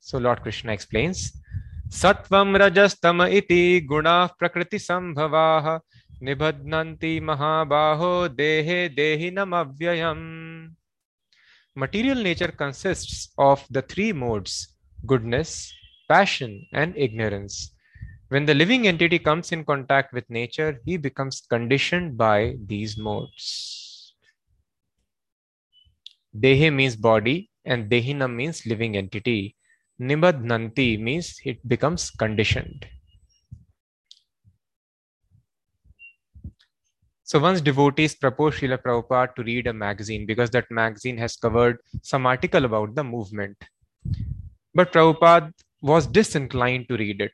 So Lord Krishna explains, Satvam rajastama iti guna prakriti sambhavaha nibadnanti mahabaho dehe dehinam avyayam. Material nature consists of the three modes goodness, passion, and ignorance. When the living entity comes in contact with nature, he becomes conditioned by these modes. Dehe means body, and Dehina means living entity. Nibadnanti means it becomes conditioned. So once devotees proposed Srila Prabhupada to read a magazine because that magazine has covered some article about the movement. But Prabhupada was disinclined to read it.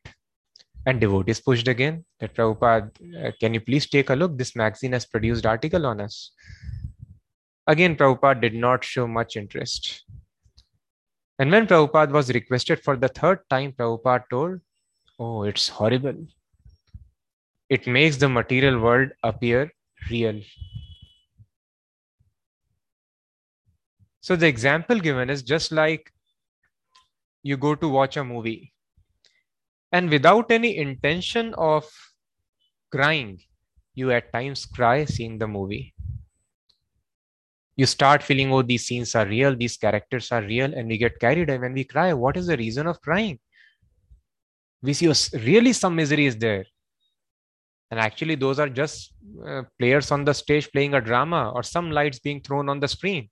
And devotees pushed again that Prabhupada, uh, can you please take a look? This magazine has produced article on us. Again, Prabhupada did not show much interest. And when Prabhupada was requested for the third time, Prabhupada told, Oh, it's horrible. It makes the material world appear real. So the example given is just like you go to watch a movie and without any intention of crying, you at times cry seeing the movie. You start feeling, oh, these scenes are real, these characters are real, and we get carried away when we cry. What is the reason of crying? We see really some misery is there. And actually, those are just uh, players on the stage playing a drama or some lights being thrown on the screen.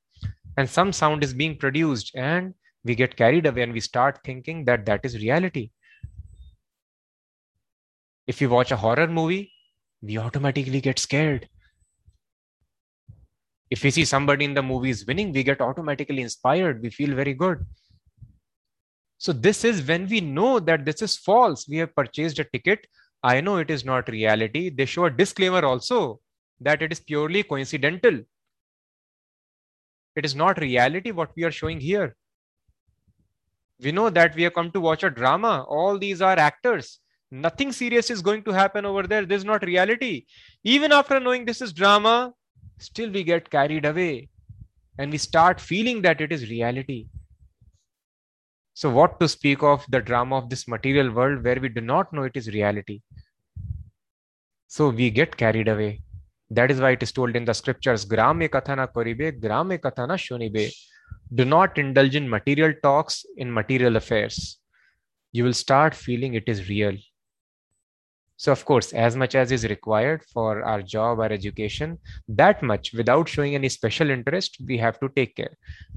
And some sound is being produced, and we get carried away and we start thinking that that is reality if you watch a horror movie, we automatically get scared. If we see somebody in the movies winning, we get automatically inspired. We feel very good. So, this is when we know that this is false. We have purchased a ticket. I know it is not reality. They show a disclaimer also that it is purely coincidental. It is not reality what we are showing here. We know that we have come to watch a drama. All these are actors nothing serious is going to happen over there this is not reality even after knowing this is drama still we get carried away and we start feeling that it is reality. So what to speak of the drama of this material world where we do not know it is reality? So we get carried away. That is why it is told in the scriptures grame kathana koribe grame kathana shunibe do not indulge in material talks in material affairs. You will start feeling it is real so, of course, as much as is required for our job, our education, that much without showing any special interest, we have to take care.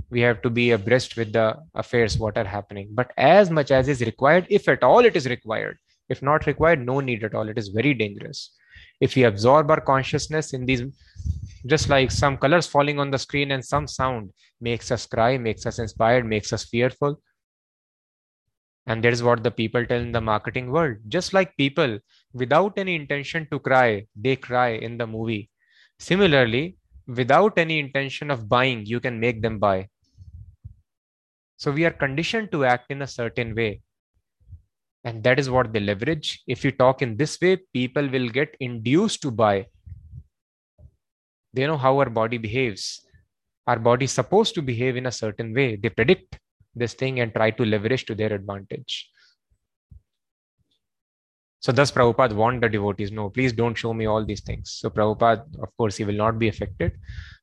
We have to be abreast with the affairs, what are happening. But as much as is required, if at all it is required, if not required, no need at all. It is very dangerous. If we absorb our consciousness in these, just like some colors falling on the screen and some sound makes us cry, makes us inspired, makes us fearful, and that is what the people tell in the marketing world. Just like people, without any intention to cry, they cry in the movie. Similarly, without any intention of buying, you can make them buy. So we are conditioned to act in a certain way. And that is what they leverage. If you talk in this way, people will get induced to buy. They know how our body behaves. Our body is supposed to behave in a certain way. They predict this thing and try to leverage to their advantage. So thus Prabhupada warned the devotees, no, please don't show me all these things. So Prabhupada, of course, he will not be affected,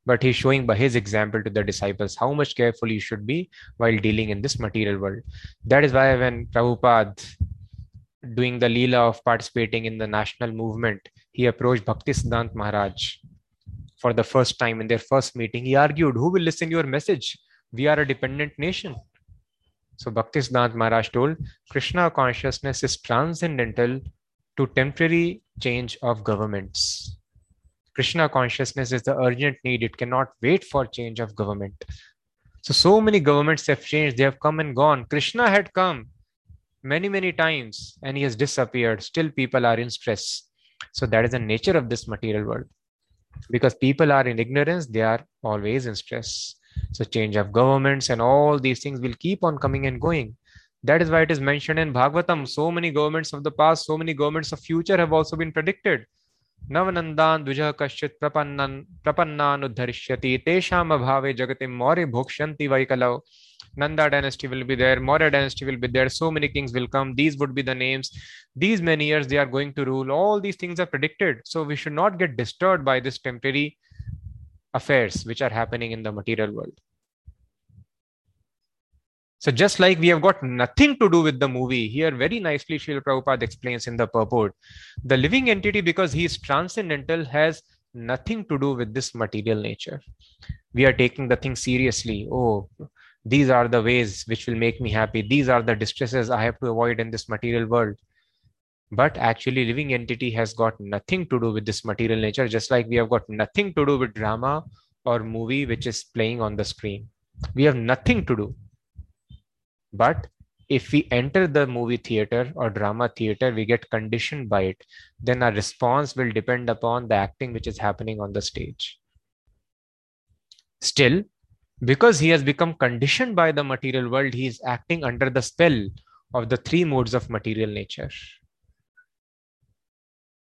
but he's showing by his example to the disciples how much careful you should be while dealing in this material world. That is why when Prabhupada doing the Leela of participating in the national movement, he approached Bhaktisiddhant Maharaj for the first time in their first meeting. He argued, who will listen to your message? We are a dependent nation. So Bhaktisiddhant Maharaj told Krishna consciousness is transcendental to temporary change of governments. Krishna consciousness is the urgent need. It cannot wait for change of government. So, so many governments have changed. They have come and gone. Krishna had come many, many times and he has disappeared. Still, people are in stress. So, that is the nature of this material world. Because people are in ignorance, they are always in stress. So change of governments and all these things will keep on coming and going. That is why it is mentioned in Bhagavatam. So many governments of the past, so many governments of future have also been predicted. Navanandan Dujah Kashyat Prapannan Prapannanuddharishyati Tesham Abhave jagatim Maurya Bhokshanti Vaikalav. Nanda dynasty will be there, Maurya dynasty will be there, so many kings will come. These would be the names. These many years they are going to rule. All these things are predicted. So we should not get disturbed by this temporary affairs which are happening in the material world. So just like we have got nothing to do with the movie, here very nicely Srila Prabhupada explains in the purport, the living entity because he is transcendental has nothing to do with this material nature. We are taking the thing seriously. Oh, these are the ways which will make me happy. These are the distresses I have to avoid in this material world. But actually, living entity has got nothing to do with this material nature, just like we have got nothing to do with drama or movie which is playing on the screen. We have nothing to do. But if we enter the movie theater or drama theater, we get conditioned by it, then our response will depend upon the acting which is happening on the stage. Still, because he has become conditioned by the material world, he is acting under the spell of the three modes of material nature.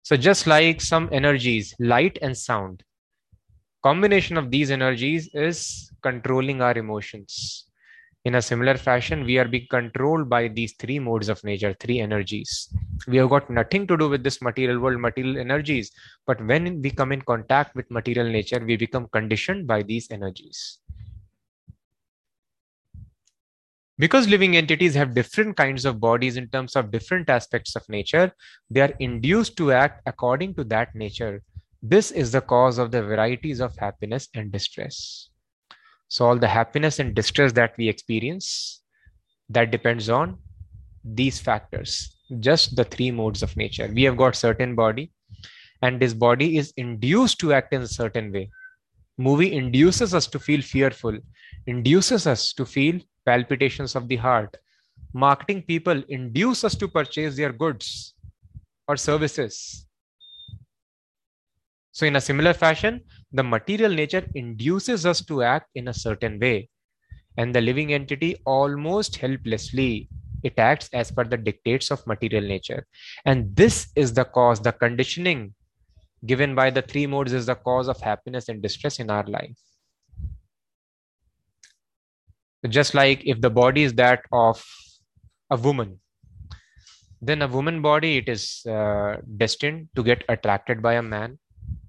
So, just like some energies, light and sound, combination of these energies is controlling our emotions in a similar fashion, we are being controlled by these three modes of nature, three energies. We have got nothing to do with this material world, material energies. But when we come in contact with material nature, we become conditioned by these energies. Because living entities have different kinds of bodies in terms of different aspects of nature, they are induced to act according to that nature. This is the cause of the varieties of happiness and distress. So all the happiness and distress that we experience, that depends on these factors, just the three modes of nature. We have got certain body, and this body is induced to act in a certain way. Movie induces us to feel fearful, induces us to feel palpitations of the heart. Marketing people induce us to purchase their goods or services. So, in a similar fashion, the material nature induces us to act in a certain way, and the living entity almost helplessly it acts as per the dictates of material nature. And this is the cause, the conditioning given by the three modes is the cause of happiness and distress in our life. Just like if the body is that of a woman, then a woman body it is uh, destined to get attracted by a man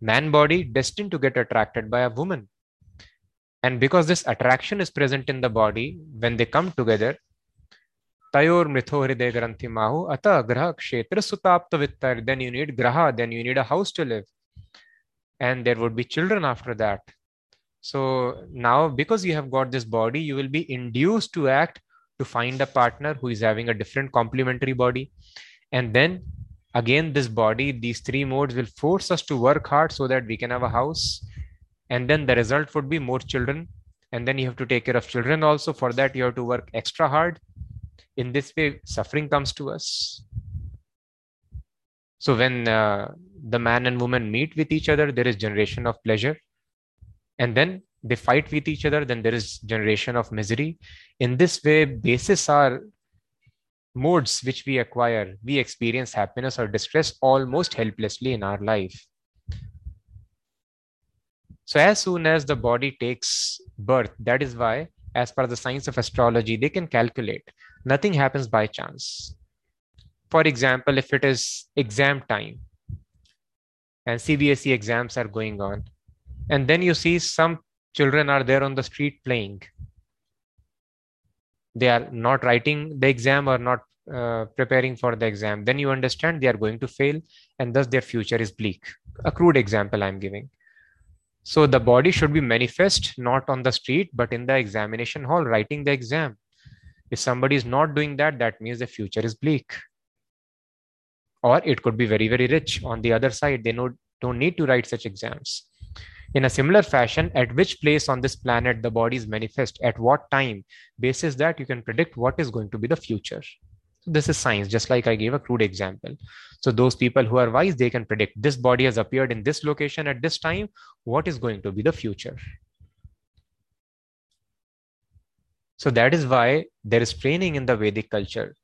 man body destined to get attracted by a woman. And because this attraction is present in the body, when they come together, Hriday Granthi Mahu, Ata Graha Kshetra Sutapta Vittar, then you need Graha, then you need a house to live. And there would be children after that. So now, because you have got this body, you will be induced to act to find a partner who is having a different complementary body. And then again this body these three modes will force us to work hard so that we can have a house and then the result would be more children and then you have to take care of children also for that you have to work extra hard in this way suffering comes to us so when uh, the man and woman meet with each other there is generation of pleasure and then they fight with each other then there is generation of misery in this way basis are modes which we acquire, we experience happiness or distress almost helplessly in our life. So, as soon as the body takes birth, that is why, as per the science of astrology, they can calculate. Nothing happens by chance. For example, if it is exam time and CBSE exams are going on, and then you see some children are there on the street playing. They are not writing the exam or not uh, preparing for the exam. Then you understand they are going to fail and thus their future is bleak. A crude example i'm giving. So the body should be manifest not on the street but in the examination hall writing the exam if somebody is not doing that that means the future is bleak or it could be very very rich on the other side they know, don't need to write such exams in a similar fashion, at which place on this planet the bodies manifest, at what time, basis that you can predict what is going to be the future. This is science, just like I gave a crude example. So those people who are wise, they can predict this body has appeared in this location at this time. What is going to be the future? So that is why there is training in the Vedic culture.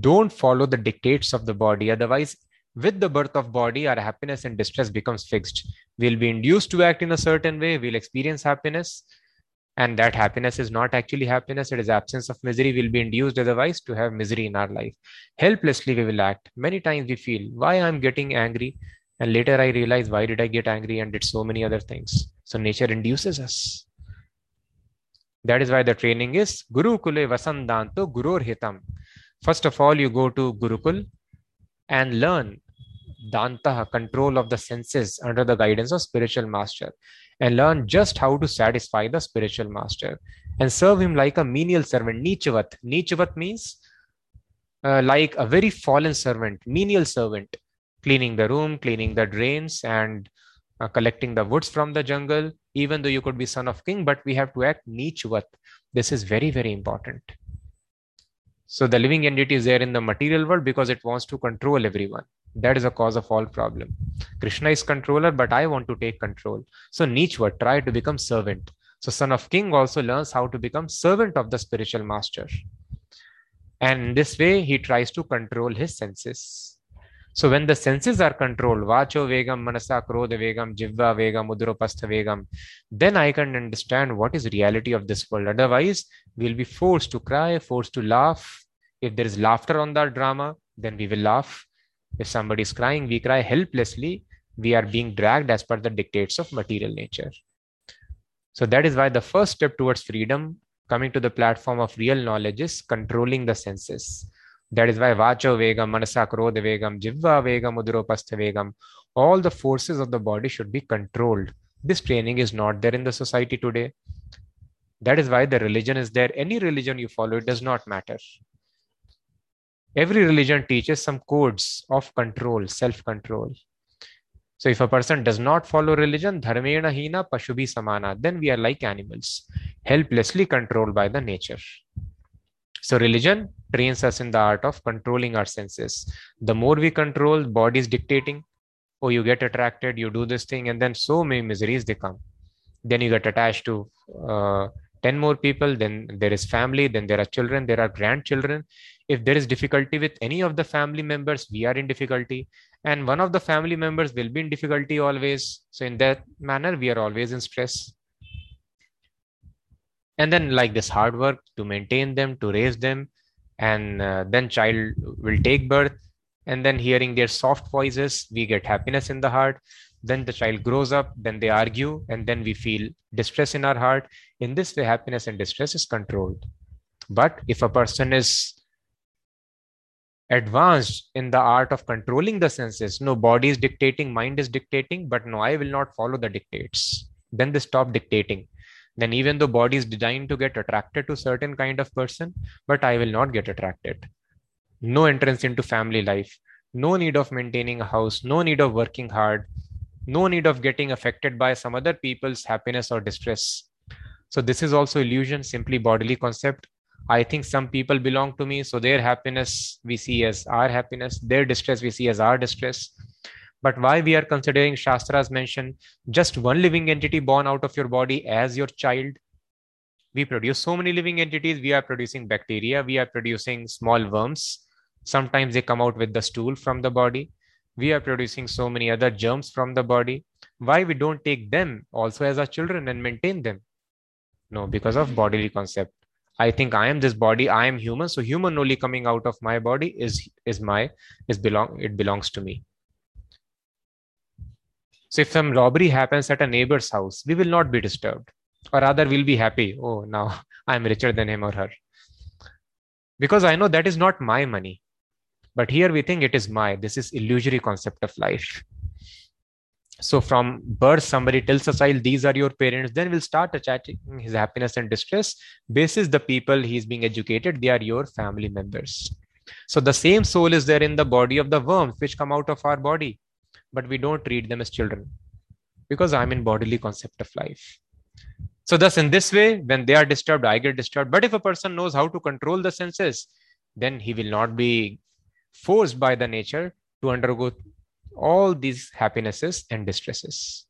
Don't follow the dictates of the body. Otherwise, with the birth of body, our happiness and distress becomes fixed. We'll be induced to act in a certain way. We'll experience happiness. and that happiness is not actually happiness it is absence of misery We'll be induced otherwise to have misery in our life helplessly we will act many times we feel why i'm getting angry and later i realize why did i get angry and did so many other things so nature induces us that is why the training is guru kule vasandanto gurur hitam first of all you go to gurukul and learn danta control of the senses under the guidance of spiritual master and learn just how to satisfy the spiritual master and serve him like a menial servant. Nichavat. Nichavat means uh, like a very fallen servant, menial servant, cleaning the room, cleaning the drains, and uh, collecting the woods from the jungle. Even though you could be son of king, but we have to act nichvat. This is very, very important. So the living entity is there in the material world because it wants to control everyone. That is a cause of all problem. Krishna is controller, but I want to take control. So Nichva, try to become servant. So son of king also learns how to become servant of the spiritual master. And this way, he tries to control his senses. So when the senses are controlled, vacho vegam, manasa krodha vegam, jivva vegam, udropastha vegam, then I can understand what is reality of this world. Otherwise, we'll be forced to cry, forced to laugh. If there is laughter on that drama, then we will laugh. If somebody is crying, we cry helplessly. We are being dragged as per the dictates of material nature. So that is why the first step towards freedom, coming to the platform of real knowledge, is controlling the senses. That is why Vacho Vegam, Manasa Krodha Vegam, Jivva Vegam, Uduropastha Vegam, all the forces of the body should be controlled. This training is not there in the society today. That is why the religion is there. Any religion you follow, it does not matter. Every religion teaches some codes of control, self control. So if a person does not follow religion, dharmena hina pashubi samana, then we are like animals, helplessly controlled by the nature. So religion trains us in the art of controlling our senses. The more we control, body is dictating. Oh, you get attracted, you do this thing, and then so many miseries they come. Then you get attached to uh, 10 more people, then there is family, then there are children, there are grandchildren if there is difficulty with any of the family members we are in difficulty and one of the family members will be in difficulty always so in that manner we are always in stress and then like this hard work to maintain them to raise them and uh, then child will take birth and then hearing their soft voices we get happiness in the heart then the child grows up then they argue and then we feel distress in our heart in this way happiness and distress is controlled but if a person is advanced in the art of controlling the senses. No, body is dictating, mind is dictating, but no, I will not follow the dictates. Then they stop dictating. Then even though body is designed to get attracted to certain kind of person, but I will not get attracted. No entrance into family life. No need of maintaining a house. No need of working hard. No need of getting affected by some other people's happiness or distress. So this is also illusion, simply bodily concept I think some people belong to me, so their happiness we see as our happiness, their distress we see as our distress. But why we are considering Shastras mention just one living entity born out of your body as your child? We produce so many living entities. We are producing bacteria, we are producing small worms. Sometimes they come out with the stool from the body. We are producing so many other germs from the body. Why we don't take them also as our children and maintain them? No, because of bodily concept I think I am this body, I am human. So human only coming out of my body is is my is belong it belongs to me. So if some robbery happens at a neighbor's house, we will not be disturbed. Or rather we'll be happy. Oh now I'm richer than him or her. Because I know that is not my money. But here we think it is my. This is illusory concept of life so from birth somebody tells a child these are your parents then we'll start attaching his happiness and distress basis the people he's being educated they are your family members so the same soul is there in the body of the worms which come out of our body but we don't treat them as children because i'm in bodily concept of life so thus in this way when they are disturbed i get disturbed but if a person knows how to control the senses then he will not be forced by the nature to undergo all these happinesses and distresses.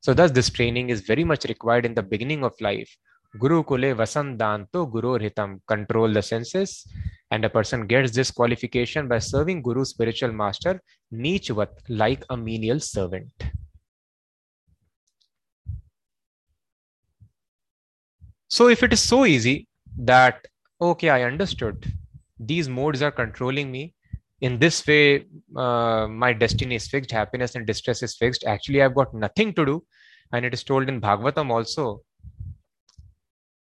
So, thus, this training is very much required in the beginning of life. Guru Kule Vasandanto Guru Hitam, control the senses. And a person gets this qualification by serving Guru spiritual master, Nichvat, like a menial servant. So if it is so easy that, okay, I understood, these modes are controlling me. In this way, uh, my destiny is fixed, happiness and distress is fixed. Actually, I've got nothing to do. And it is told in Bhagavatam also.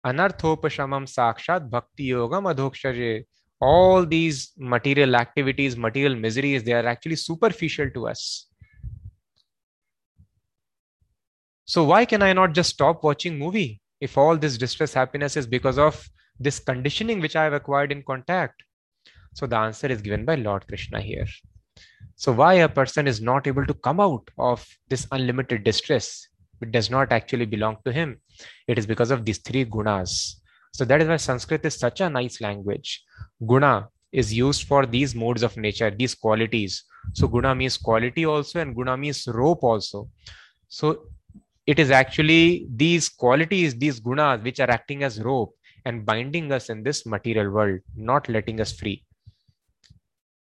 Anarthopashamam sakshat bhakti yogam adhokshaje. All these material activities, material miseries, they are actually superficial to us. So why can I not just stop watching movie? if all this distress happiness is because of this conditioning which I have acquired in contact? So the answer is given by Lord Krishna here. So why a person is not able to come out of this unlimited distress? It does not actually belong to him. It is because of these three gunas. So that is why Sanskrit is such a nice language. Guna is used for these modes of nature, these qualities. So guna means quality also, and guna means rope also. So it is actually these qualities, these gunas, which are acting as rope and binding us in this material world, not letting us free.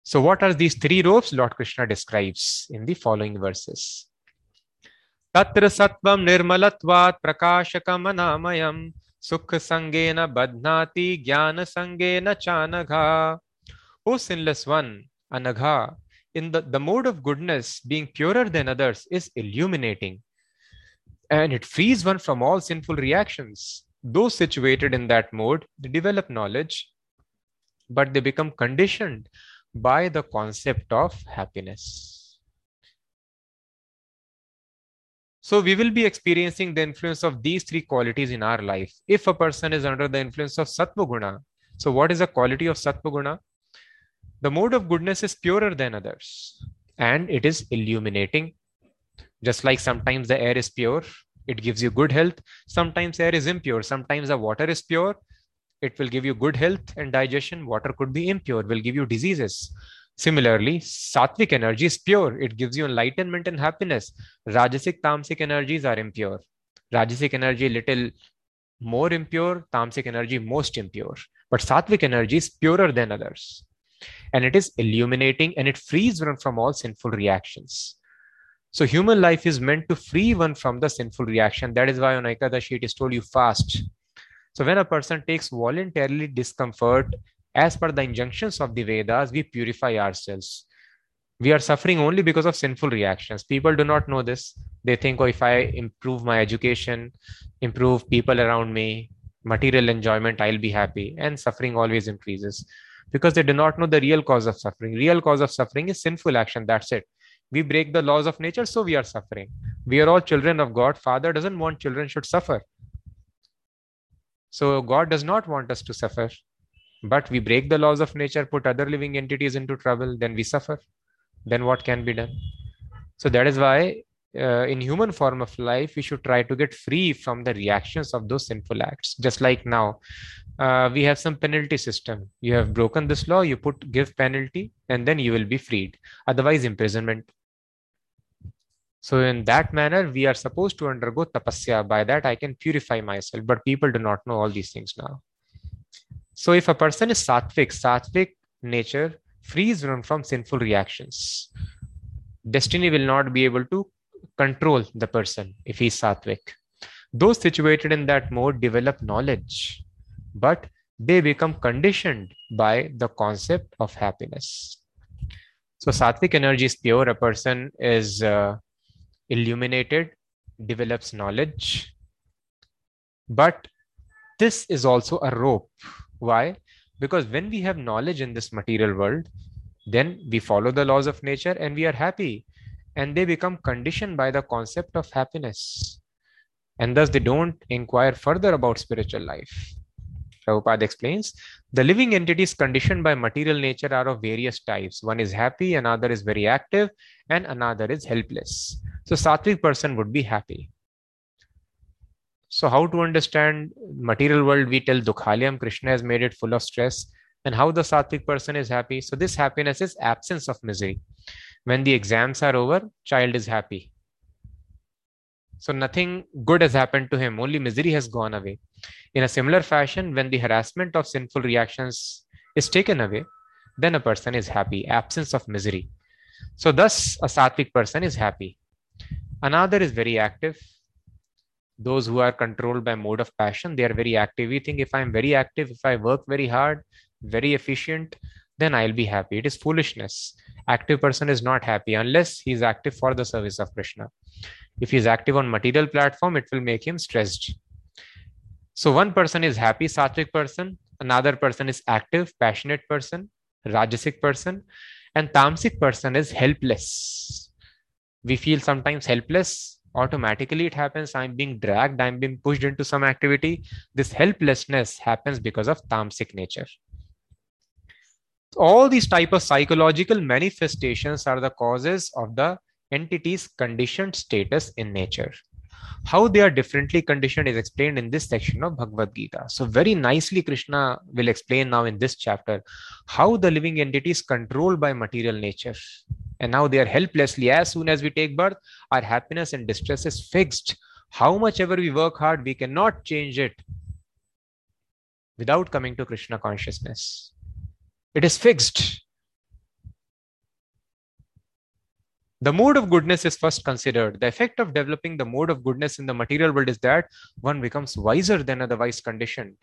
So, what are these three ropes? Lord Krishna describes in the following verses. तत्र सत्वं निर्मलत्वात् प्रकाशकमनामयं सुखसङ्गेन बध्नाति ज्ञानसङ्गेन चानघा। O sinless one Anagha in the mood of goodness being purer than others is illuminating and it frees one from all sinful reactions though situated in that mode they develop knowledge but they become conditioned by the concept of happiness So we will be experiencing the influence of these three qualities in our life. If a person is under the influence of Sattva Guna, so what is the quality of Sattva Guna? The mode of goodness is purer than others and it is illuminating just like sometimes the air is pure, it gives you good health. Sometimes air is impure. Sometimes the water is pure. It will give you good health and digestion. Water could be impure, will give you diseases. Similarly, sattvic energy is pure. It gives you enlightenment and happiness. Rajasic, tamasic energies are impure. Rajasic energy little more impure, tamasic energy most impure. But sattvic energy is purer than others. And it is illuminating and it frees one from all sinful reactions. So human life is meant to free one from the sinful reaction. That is why on Ekadashi it is told you fast. So when a person takes voluntarily discomfort, as per the injunctions of the Vedas, we purify ourselves. We are suffering only because of sinful reactions. People do not know this. They think, oh, if I improve my education, improve people around me, material enjoyment, I'll be happy. And suffering always increases because they do not know the real cause of suffering. Real cause of suffering is sinful action. That's it we break the laws of nature so we are suffering we are all children of god father doesn't want children should suffer so god does not want us to suffer but we break the laws of nature put other living entities into trouble then we suffer. Then what can be done? So that is why uh, in human form of life we should try to get free from the reactions of those sinful acts. Just like now uh, we have some penalty system. You have broken this law you put give penalty and then you will be freed. Otherwise imprisonment. So in that manner we are supposed to undergo tapasya. By that i can purify myself. But people do not know all these things now so if a person is sattvic sattvic nature frees one from sinful reactions destiny will not be able to control the person if he is sattvic those situated in that mode develop knowledge but they become conditioned by the concept of happiness. So, sattvic energy is pure. A person is uh, illuminated, develops knowledge. But this is also a rope. Why? Because when we have knowledge in this material world, then we follow the laws of nature and we are happy. And they become conditioned by the concept of happiness. And thus they don't inquire further about spiritual life. Prabhupada explains, the living entities conditioned by material nature are of various types. One is happy, another is very active, and another is helpless. So sattvic person would be happy. So how to understand material world? We tell Dukhalayam, Krishna has made it full of stress. And how the sattvic person is happy? So this happiness is absence of misery. When the exams are over, child is happy. So nothing good has happened to him, only misery has gone away. In a similar fashion, when the harassment of sinful reactions is taken away, then a person is happy, absence of misery. So, thus, a sattvic person is happy. Another is very active. Those who are controlled by mode of passion they are very active. We think if i'm very active if i work very hard very efficient then i'll be happy. It is foolishness. Active person is not happy unless he is active for the service of krishna. If he is active on material platform it will make him stressed. So one person is happy sattvic person another person is active passionate person rajasic person and tamasic person is helpless. We feel sometimes helpless automatically it happens. I'm being dragged. I'm being pushed into some activity. This helplessness happens because of tamasic nature. All these type of psychological manifestations are the causes of the entity's conditioned status in nature. How they are differently conditioned is explained in this section of bhagavad gita. So very nicely krishna will explain now in this chapter how the living entity is controlled by material nature and now they are helplessly as soon as we take birth our happiness and distress is fixed. How much ever we work hard we cannot change it without coming to krishna consciousness. It is fixed. The mode of goodness is first considered. The effect of developing the mode of goodness in the material world is that one becomes wiser than otherwise conditioned.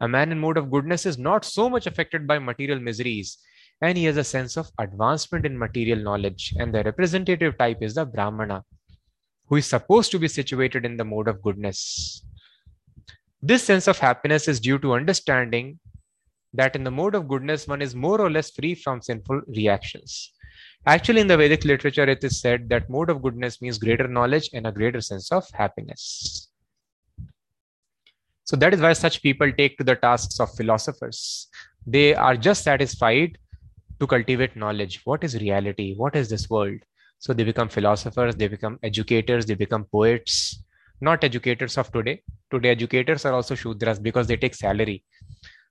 A man in mode of goodness is not so much affected by material miseries and he has a sense of advancement in material knowledge. And the representative type is the Brahmana, who is supposed to be situated in the mode of goodness. This sense of happiness is due to understanding that in the mode of goodness, one is more or less free from sinful reactions. Actually, in the Vedic literature, it is said that mode of goodness means greater knowledge and a greater sense of happiness. So that is why such people take to the tasks of philosophers. They are just satisfied to cultivate knowledge. What is reality? What is this world? So they become philosophers they become educators they become poets. Not educators of today. Today educators are also shudras because they take salary.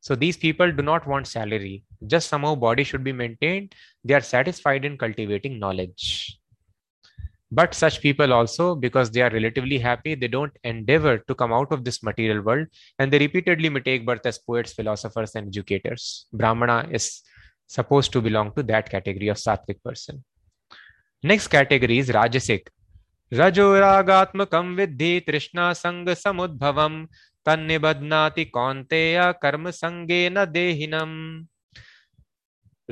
So these people do not want salary. Just somehow body should be maintained. They are satisfied in cultivating knowledge. But such people also because they are relatively happy they don't endeavor to come out of this material world. And they repeatedly may take birth as poets philosophers and educators. Brahmana is supposed to belong to that category of sattvic person. Next category is rajasic. Rajo ragatmakam vidhi trishna sang samudbhavam tannibadnati konteya karma sangena dehinam.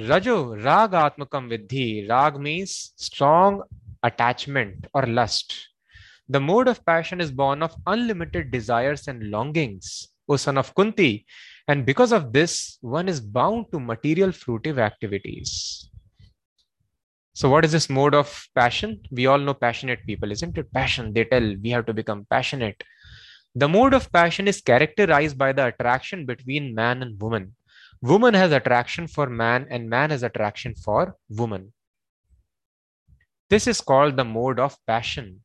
Rajo ragatmakam vidhi. Rag means strong attachment or lust. The mode of passion is born of unlimited desires and longings. O son of Kunti, and because of this, one is bound to material fruitive activities. So, what is this mode of passion? We all know passionate people, isn't it? Passion, they tell we have to become passionate. The mode of passion is characterized by the attraction between man and woman. Woman has attraction for man, and man has attraction for woman. This is called the mode of passion.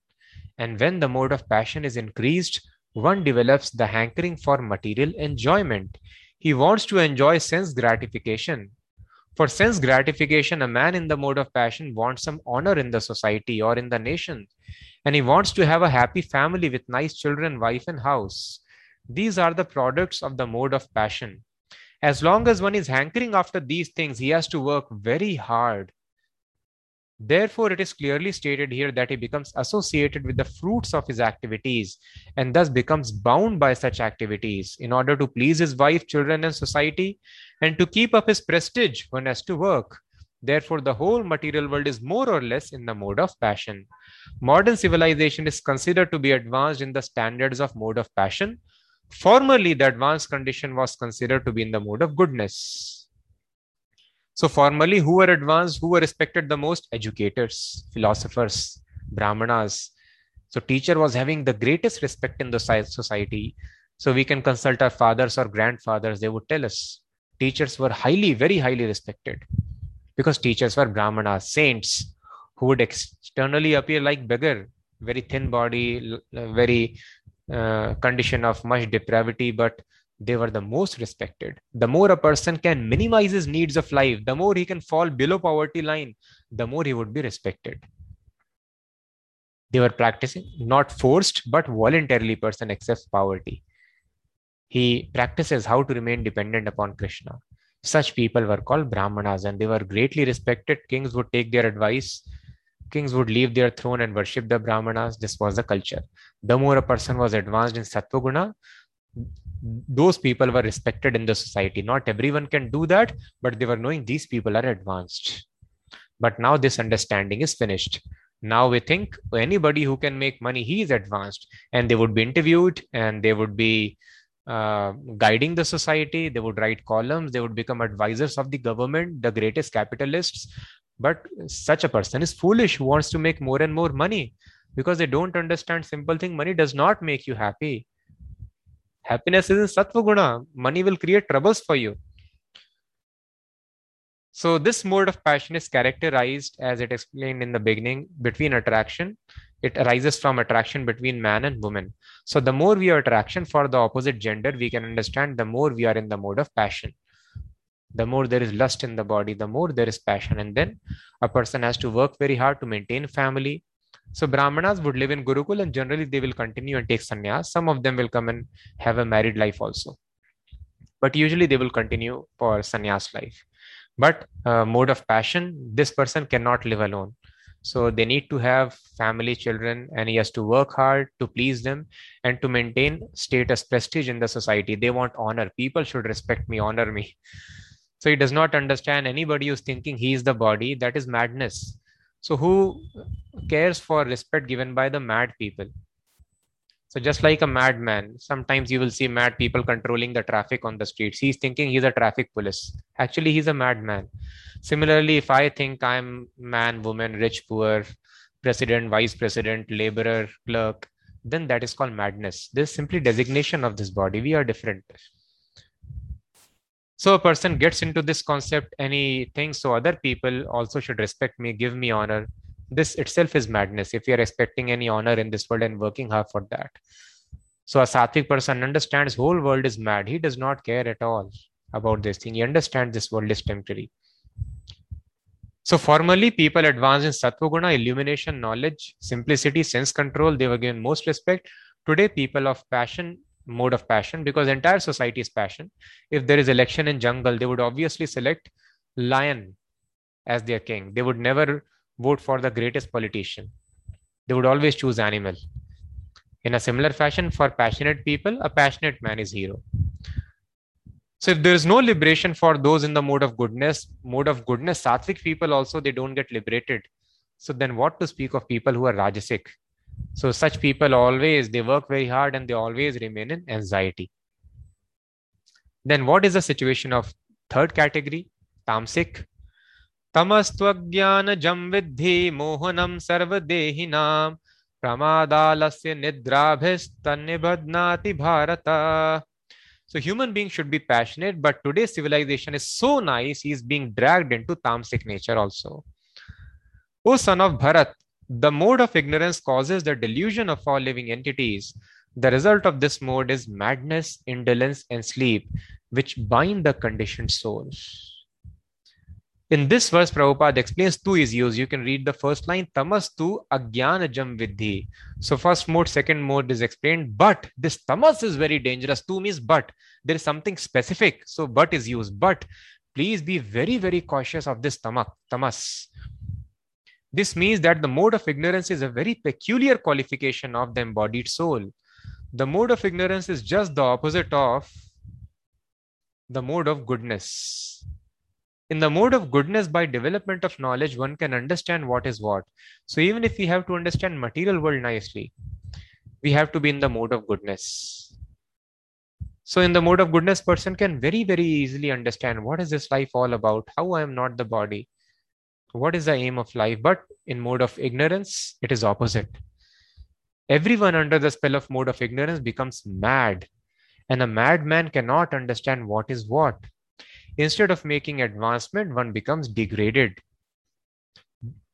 And when the mode of passion is increased, one develops the hankering for material enjoyment. He wants to enjoy sense gratification. For sense gratification, a man in the mode of passion wants some honor in the society or in the nation, and he wants to have a happy family with nice children, wife, and house. These are the products of the mode of passion. As long as one is hankering after these things, he has to work very hard Therefore, it is clearly stated here that he becomes associated with the fruits of his activities and thus becomes bound by such activities. In order to please his wife, children, and society, and to keep up his prestige, one has to work. Therefore, the whole material world is more or less in the mode of passion. Modern civilization is considered to be advanced in the standards of mode of passion. Formerly, the advanced condition was considered to be in the mode of goodness. So, formally, who were advanced, who were respected the most? Educators, philosophers, brahmanas. So, teacher was having the greatest respect in the society. So, we can consult our fathers or grandfathers, they would tell us. Teachers were highly, very highly respected because teachers were brahmanas, saints who would externally appear like beggar, very thin body, very uh, condition of much depravity, but they were the most respected. The more a person can minimize his needs of life, the more he can fall below poverty line, the more he would be respected. They were practicing, not forced, but voluntarily person accepts poverty. He practices how to remain dependent upon Krishna. Such people were called Brahmanas and they were greatly respected. Kings would take their advice. kings would leave their throne and worship the Brahmanas. This was the culture. The more a person was advanced in Sattva those people were respected in the society. Not everyone can do that, but they were knowing these people are advanced. But now this understanding is finished. Now we think anybody who can make money, he is advanced. And they would be interviewed and they would be uh, guiding the society. They would write columns. They would become advisors of the government, the greatest capitalists. But such a person is foolish who wants to make more and more money because they don't understand simple thing. Money does not make you happy. Happiness is in sattva guna. Money will create troubles for you. So this mode of passion is characterized, as it explained in the beginning, between attraction. It arises from attraction between man and woman. So the more we are attraction for the opposite gender, we can understand the more we are in the mode of passion. The more there is lust in the body, the more there is passion. And then a person has to work very hard to maintain family. So Brahmanas would live in Gurukul and generally they will continue and take sannyas. Some of them will come and have a married life also. But usually they will continue for sannyas life. But uh, mode of passion this person cannot live alone. So they need to have family children and he has to work hard to please them and to maintain status prestige in the society. They want honor. People should respect me honor me. So he does not understand anybody who's thinking he is the body. That is madness so who cares for respect given by the mad people so just like a madman, sometimes you will see mad people controlling the traffic on the streets. He's thinking he's a traffic police. Actually, he's a madman. Similarly, if I think I'm man, woman, rich, poor, president, vice president, laborer, clerk, then that is called madness. This is simply designation of this body. We are different. So a person gets into this concept he thinks so other people also should respect me, give me honor. This itself is madness if you are expecting any honor in this world and working hard for that. So a sattvic person understands whole world is mad. He does not care at all about this thing. He understands this world is temporary. So formerly people advanced in satvoguna, illumination knowledge simplicity sense control. They were given most respect. Today people of passion mode of passion because entire society is passion if there is election in jungle they would obviously select lion as their king they would never vote for the greatest politician. They would always choose animal. In a similar fashion, for passionate people, a passionate man is hero. So if there is no liberation for those in the mode of goodness, mode of goodness, sattvic people also they don't get liberated. So then what to speak of people who are rajasic? So such people always they work very hard and they always remain in anxiety. Then what is the situation of third category? Tamasic. तमस्त्वज्ञानजं विद्धि मोहनं सर्वदेहिनां प्रमादालस्य निद्राभिस्तन्निबध्नाति Bharat So human beings should be passionate, but today's civilization is so nice, he is being dragged into tamasic nature also. O son of Bharat, the mode of ignorance causes the delusion of all living entities. The result of this mode is madness, indolence, and sleep, which bind the conditioned soul. In this verse, Prabhupada explains two issues. You can read the first line, tamastu agyanajam vidhi. So first mode, second mode is explained, but this tamas is very dangerous. Tu means but. There is something specific. So but is used. But please be very, very cautious of this tamak, tamas. This means that the mode of ignorance is a very peculiar qualification of the embodied soul. The mode of ignorance is just the opposite of the mode of goodness. In the mode of goodness by development of knowledge one can understand what is what. So even if we have to understand material world nicely we have to be in the mode of goodness. So in the mode of goodness person can very very easily understand what is this life all about? How i am not the body what is the aim of life but in mode of ignorance it is opposite everyone under the spell of mode of ignorance becomes mad and a madman cannot understand what is what Instead of making advancement, one becomes degraded.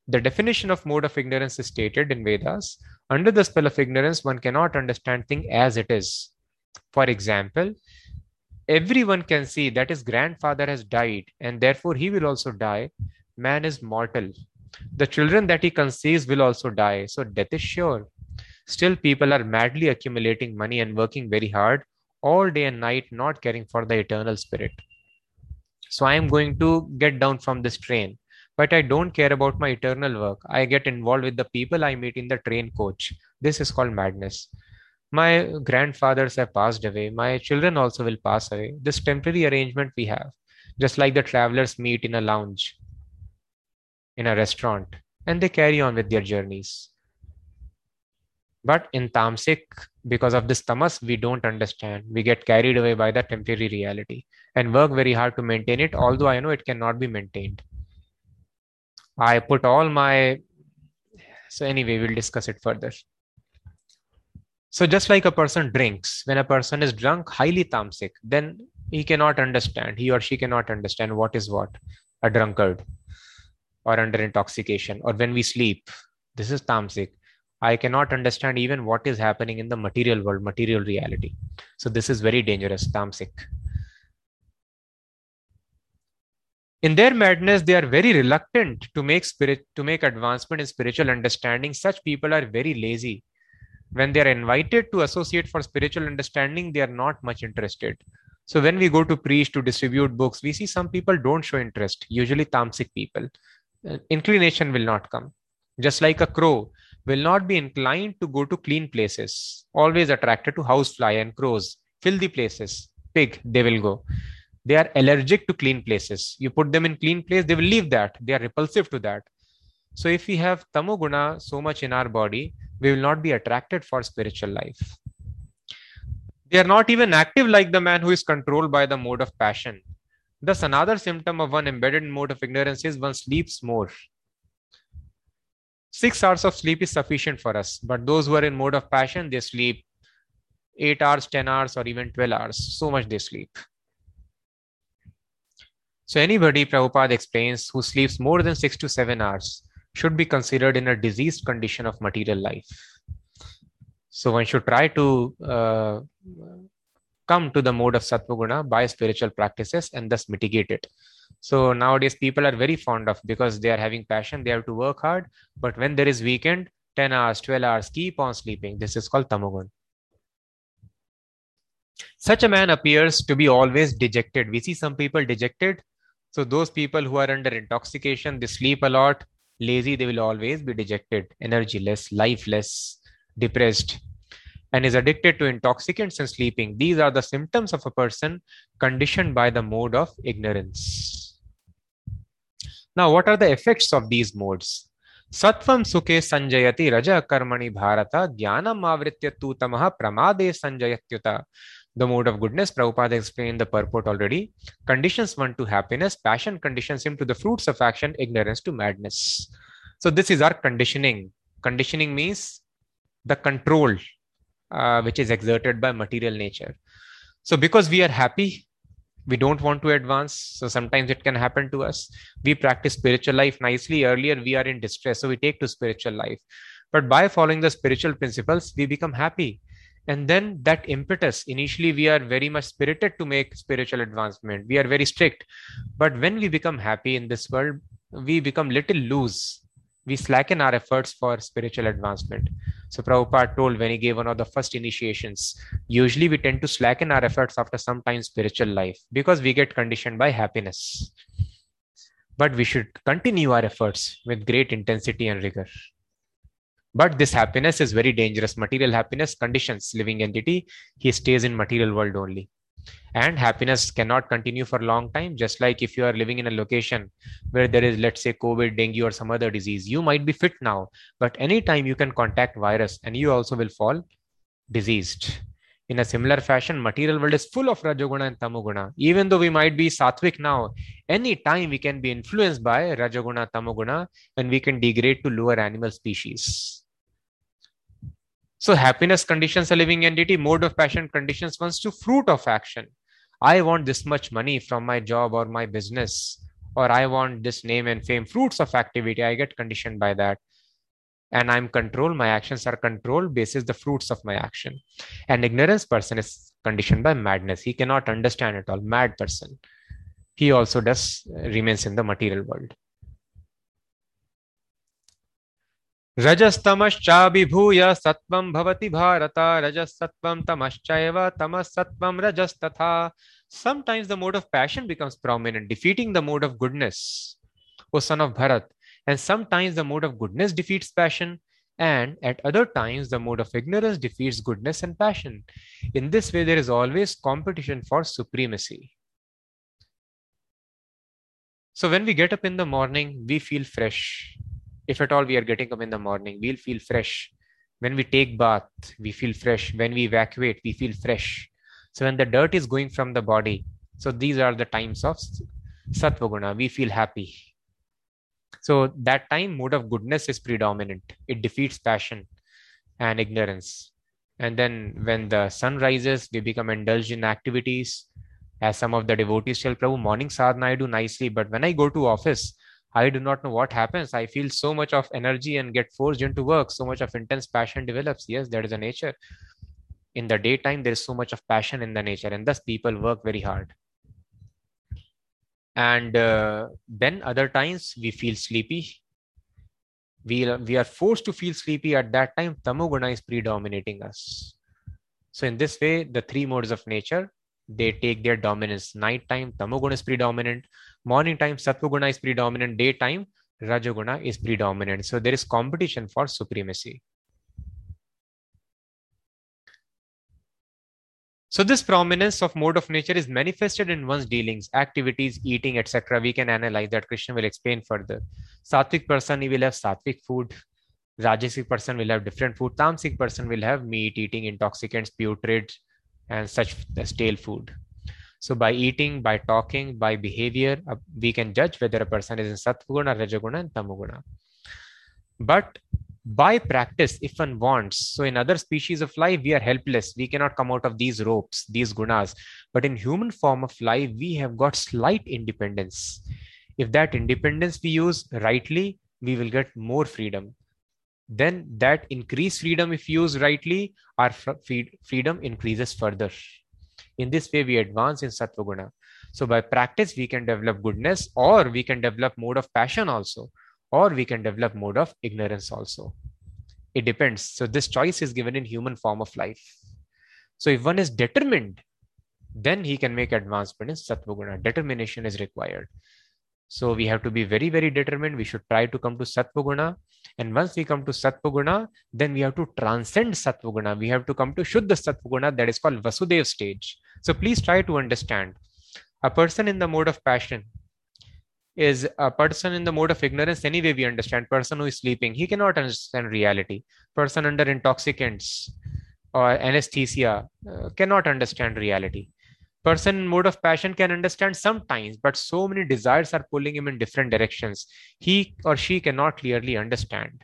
The definition of mode of ignorance is stated in Vedas. Under the spell of ignorance, one cannot understand thing as it is. For example, everyone can see that his grandfather has died and therefore he will also die. Man is mortal. The children that he conceives will also die. So death is sure. Still, people are madly accumulating money and working very hard all day and night, not caring for the eternal spirit. So I am going to get down from this train. but I don't care about my eternal work. I get involved with the people I meet in the train coach. This is called madness. My grandfathers have passed away. My children also will pass away. This temporary arrangement we have, just like the travelers meet in a lounge, in a restaurant, and they carry on with their journeys. But in Tamsik, because of this tamas, we don't understand. We get carried away by the temporary reality and work very hard to maintain it, although I know it cannot be maintained. I put all my. So, anyway, we'll discuss it further. So, just like a person drinks, when a person is drunk, highly tamsic, then he cannot understand, he or she cannot understand what is what a drunkard or under intoxication, or when we sleep, this is tamsic. I cannot understand even what is happening in the material world, material reality. So, this is very dangerous, tamsic. in their madness they are very reluctant to make spirit to make advancement in spiritual understanding such people are very lazy when they are invited to associate for spiritual understanding they are not much interested so when we go to preach to distribute books we see some people don't show interest usually tamsic people Uh, inclination will not come. Just like a crow will not be inclined to go to clean places always attracted to housefly and crows filthy places pig they will go. They are allergic to clean places. You put them in clean place they will leave that. They are repulsive to that. So if we have tamoguna so much in our body we will not be attracted for spiritual life. They are not even active like the man who is controlled by the mode of passion thus another symptom of one embedded mode of ignorance is one sleeps more. Six hours of sleep is sufficient for us but those who are in mode of passion they sleep eight hours 10 hours or even 12 hours. So much they sleep. So anybody, Prabhupada explains, who sleeps more than six to seven hours should be considered in a diseased condition of material life. So one should try to uh, come to the mode of Satvaguna by spiritual practices and thus mitigate it. So nowadays people are very fond of because they are having passion, they have to work hard. But when there is weekend, 10 hours, 12 hours, keep on sleeping. This is called tamogun. Such a man appears to be always dejected. We see some people dejected so those people who are under intoxication, they sleep a lot, lazy, they will always be dejected, energyless, lifeless, depressed, and is addicted to intoxicants and sleeping. These are the symptoms of a person conditioned by the mode of ignorance. Now, what are the effects of these modes? Sattvam sukhe sanjayati raja karmani bharata jnanam avritya tu tamaha pramade sanjayatyuta the mode of goodness. Prabhupada explained the purport already. Conditions one to happiness, passion conditions him to the fruits of action, ignorance to madness. So this is our conditioning. Conditioning means the control uh, which is exerted by material nature. So because we are happy, we don't want to advance. So sometimes it can happen to us. We practice spiritual life nicely. Earlier we are in distress, so we take to spiritual life. But by following the spiritual principles, we become happy and then that impetus initially we are very much spirited to make spiritual advancement we are very strict but when we become happy in this world we become little loose we slacken our efforts for spiritual advancement so prabhupada told when he gave one of the first initiations usually we tend to slacken our efforts after some time spiritual life because we get conditioned by happiness. But we should continue our efforts with great intensity and rigor. But this happiness is very dangerous. Material happiness conditions living entity he stays in material world only and happiness cannot continue for a long time. Just like if you are living in a location where there is let's say covid dengue or some other disease you might be fit now. But anytime you can contact virus and you also will fall diseased. In a similar fashion material world is full of rajoguna and tamoguna. Even though we might be sattvic now any time we can be influenced by rajoguna tamoguna and we can degrade to lower animal species so happiness conditions a living entity, mode of passion conditions ones to fruit of action. I want this much money from my job or my business, or I want this name and fame, fruits of activity. I get conditioned by that. And I'm controlled. My actions are controlled basis the fruits of my action. An ignorance person is conditioned by madness. He cannot understand at all. Mad person. He also does remains in the material world. रजस्तमश्चाभिभूय सत्वं भवति Bharat रजसत्वं तमश्चैव तमसत्वं रजस्तथा sometimes the mode of passion becomes prominent defeating the mode of goodness O son of Bharat. And sometimes the mode of goodness defeats passion, and at other times the mode of ignorance defeats goodness and passion. In this way, there is always competition for supremacy. So when we get up in the morning, we feel fresh. If at all we are getting up in the morning, we'll feel fresh. When we take bath, we feel fresh. When we evacuate, we feel fresh. So when the dirt is going from the body, so these are the times of sattva guna. We feel happy. So that time mode of goodness is predominant. It defeats passion and ignorance. And then when the sun rises, we become indulged in activities as some of the devotees tell Prabhu, morning sadhana I do nicely, but when I go to office, I do not know what happens. I feel so much of energy and get forced into work. So much of intense passion develops. Yes, that is a nature. In the daytime, there is so much of passion in the nature, and thus people work very hard. And uh, then other times we feel sleepy. We, we are forced to feel sleepy at that time. Tamoguna is predominating us. So in this way, the three modes of nature they take their dominance. Nighttime, tamoguna is predominant. Morning time, sattva is predominant. Daytime, rajoguna is predominant. So there is competition for supremacy. So this prominence of mode of nature is manifested in one's dealings, activities, eating, etc. We can analyze that. Krishna will explain further. Sattvic person, he will have sattvic food. Rajasic person will have different food. Tamasic person will have meat, eating, intoxicants, putrid, and such stale food. So by eating, by talking, by behavior, uh, we can judge whether a person is in sattva rajaguna, and tamaguna. But by practice, if one wants, so in other species of life, we are helpless. We cannot come out of these ropes, these gunas. But in human form of life, we have got slight independence. If that independence we use rightly, we will get more freedom then that increased freedom if used rightly our freedom increases further in this way we advance in sattva guna so by practice we can develop goodness or we can develop mode of passion also or we can develop mode of ignorance also it depends so this choice is given in human form of life so if one is determined then he can make advancement in sattva guna determination is required so we have to be very, very determined. We should try to come to Sattva Guna. And once we come to Sattva Guna, then we have to transcend Sattva Guna. We have to come to Shuddha Sattva Guna, that is called Vasudev stage. So please try to understand. A person in the mode of passion is a person in the mode of ignorance. Anyway, we understand. Person who is sleeping, he cannot understand reality. Person under intoxicants or anesthesia uh, cannot understand reality person in mode of passion can understand sometimes but so many desires are pulling him in different directions he or she cannot clearly understand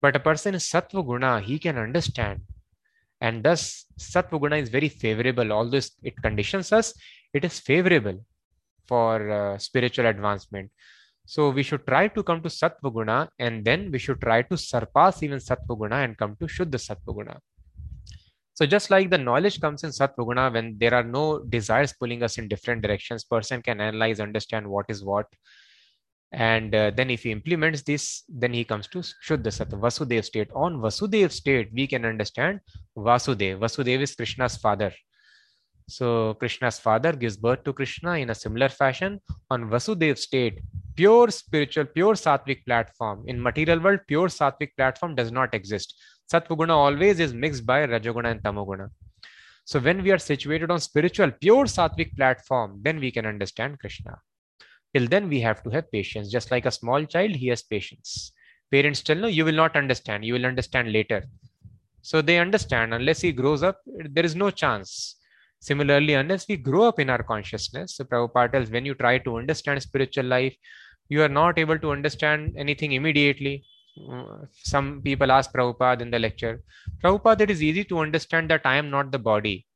but a person in sattva guna he can understand and thus sattva guna is very favorable. Although it conditions us it is favorable for uh, spiritual advancement. So we should try to come to sattva guna and then we should try to surpass even sattva guna and come to shuddha sattva guna so just like the knowledge comes in Satvaguna, when there are no desires pulling us in different directions, person can analyze, understand what is what. And uh, then if he implements this, then he comes to Shuddha Sattva, Vasudev state. On Vasudev state, we can understand Vasudev. Vasudev is Krishna's father. So Krishna's father gives birth to Krishna in a similar fashion. On Vasudev state, pure spiritual, pure sattvic platform. In material world, pure sattvic platform does not exist. Sattvaguna always is mixed by Rajaguna and Tamaguna. So when we are situated on spiritual, pure sattvic platform, then we can understand Krishna. Till then, we have to have patience. Just like a small child, he has patience. Parents tell no, you will not understand. You will understand later. So they understand. Unless he grows up, there is no chance. Similarly, unless we grow up in our consciousness, so Prabhupada tells when you try to understand spiritual life, you are not able to understand anything immediately some people ask Prabhupada in the lecture, Prabhupada, it is easy to understand that I am not the body,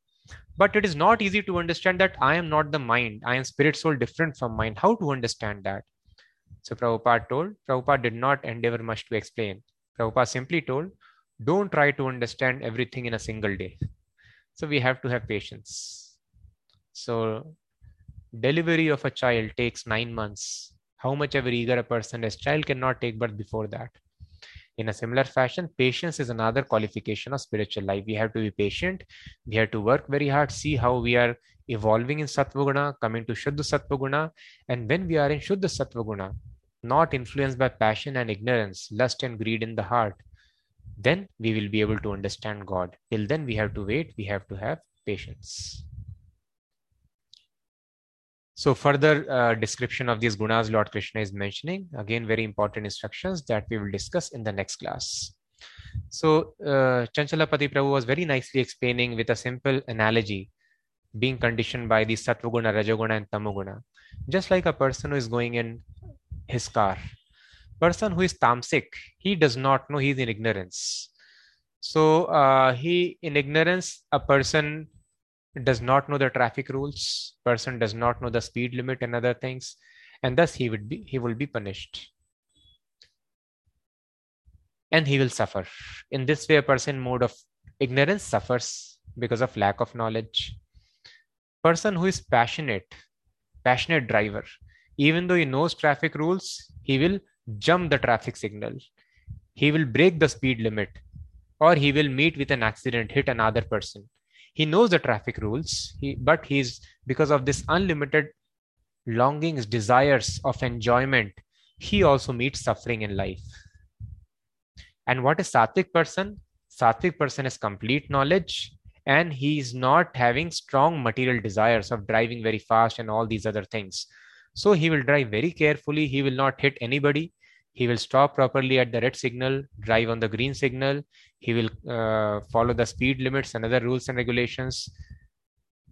but it is not easy to understand that I am not the mind. I am spirit soul different from mind. How to understand that? So Prabhupada told, Prabhupada did not endeavor much to explain. Prabhupada simply told, don't try to understand everything in a single day. So we have to have patience. So delivery of a child takes nine months. How much ever eager a person is, child cannot take birth before that. In a similar fashion, patience is another qualification of spiritual life. We have to be patient. We have to work very hard, see how we are evolving in Sattva coming to Shuddha Sattva And when we are in Shuddha Sattva not influenced by passion and ignorance, lust and greed in the heart, then we will be able to understand God. Till then, we have to wait, we have to have patience. So, further uh, description of these gunas Lord Krishna is mentioning, again, very important instructions that we will discuss in the next class. So, uh, Chanchalapati Prabhu was very nicely explaining with a simple analogy being conditioned by the Satvaguna, Rajoguna, and Tamoguna. Just like a person who is going in his car. Person who is tamasic, he does not know he's in ignorance. So uh, he in ignorance, a person does not know the traffic rules. Person does not know the speed limit and other things, and thus he would be he will be punished, and he will suffer. In this way, a person mode of ignorance suffers because of lack of knowledge person who is passionate, passionate driver, even though he knows traffic rules, he will jump the traffic signal. He will break the speed limit or he will meet with an accident, hit another person. He knows the traffic rules, he, but he's because of this unlimited longings, desires of enjoyment, he also meets suffering in life. And what is Sattvic person? Sattvic person is complete knowledge and he is not having strong material desires of driving very fast and all these other things so he will drive very carefully he will not hit anybody he will stop properly at the red signal drive on the green signal he will uh, follow the speed limits and other rules and regulations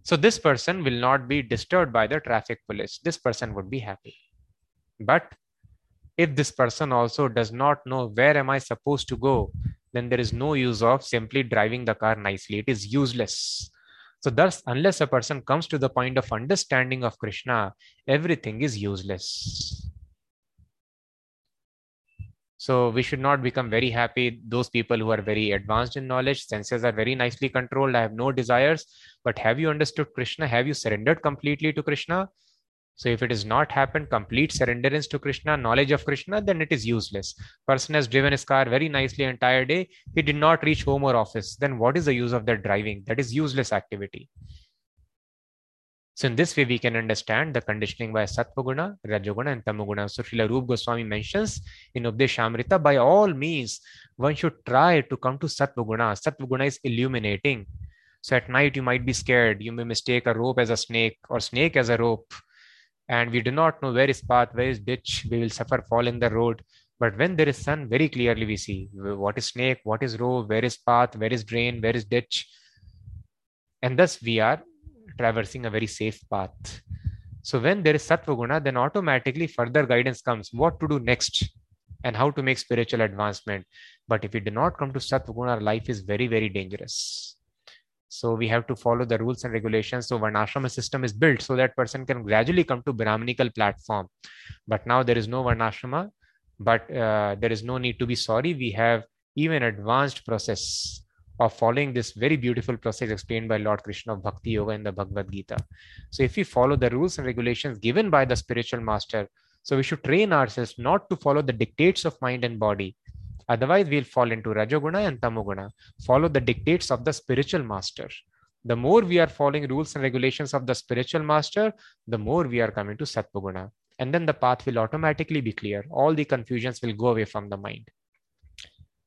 so this person will not be disturbed by the traffic police this person would be happy but if this person also does not know where am i supposed to go then there is no use of simply driving the car nicely. It is useless. So, thus, unless a person comes to the point of understanding of Krishna, everything is useless. So, we should not become very happy. Those people who are very advanced in knowledge, senses are very nicely controlled. I have no desires. But have you understood Krishna? Have you surrendered completely to Krishna? So if it is not happened, complete surrenderance to Krishna, knowledge of Krishna, then it is useless. Person has driven his car very nicely entire day. He did not reach home or office. Then what is the use of that driving? That is useless activity. So in this way, we can understand the conditioning by Sattvaguna, Rajoguna, and Tamoguna. So Srila Rup Goswami mentions in Updeshamrita, by all means, one should try to come to Sattvaguna. Sattvaguna is illuminating. So at night, you might be scared. You may mistake a rope as a snake or snake as a rope and we do not know where is path, where is ditch, we will suffer fall in the road. But when there is sun, very clearly we see what is snake, what is rope, where is path, where is drain, where is ditch. And thus we are traversing a very safe path. So when there is sattva guna, then automatically further guidance comes what to do next and how to make spiritual advancement. But if we do not come to sattva guna, our life is very, very dangerous. So we have to follow the rules and regulations. So Varnashrama system is built so that person can gradually come to Brahmanical platform. But now there is no Varnashrama, but uh, there is no need to be sorry. We have even advanced process of following this very beautiful process explained by Lord Krishna of Bhakti Yoga in the Bhagavad Gita. So if we follow the rules and regulations given by the spiritual master, so we should train ourselves not to follow the dictates of mind and body, Otherwise, we'll fall into Rajoguna and Tamoguna. Follow the dictates of the spiritual master. The more we are following rules and regulations of the spiritual master, the more we are coming to Sattvaguna. And then the path will automatically be clear. All the confusions will go away from the mind.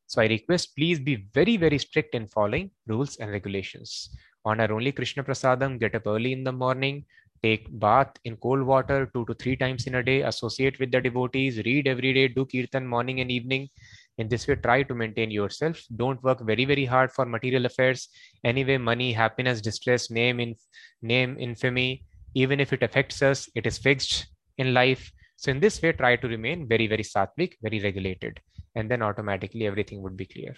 So I request please be very, very strict in following rules and regulations. Honor only Krishna Prasadam, get up early in the morning, take bath in cold water two to three times in a day, associate with the devotees, read every day, do kirtan morning and evening, in this way try to maintain yourself. Don't work very very hard for material affairs. Anyway money happiness distress name in name infamy even if it affects us it is fixed in life so in this way try to remain very very sattvic very regulated and then automatically everything would be clear.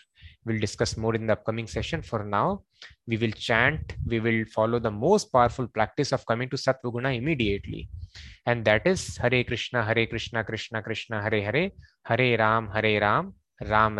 We'll discuss more in the upcoming session. For now we will chant we will follow the most powerful practice of coming to sattvaguna immediately and that is hare krishna hare krishna krishna krishna hare hare hare ram hare ram Ram Ram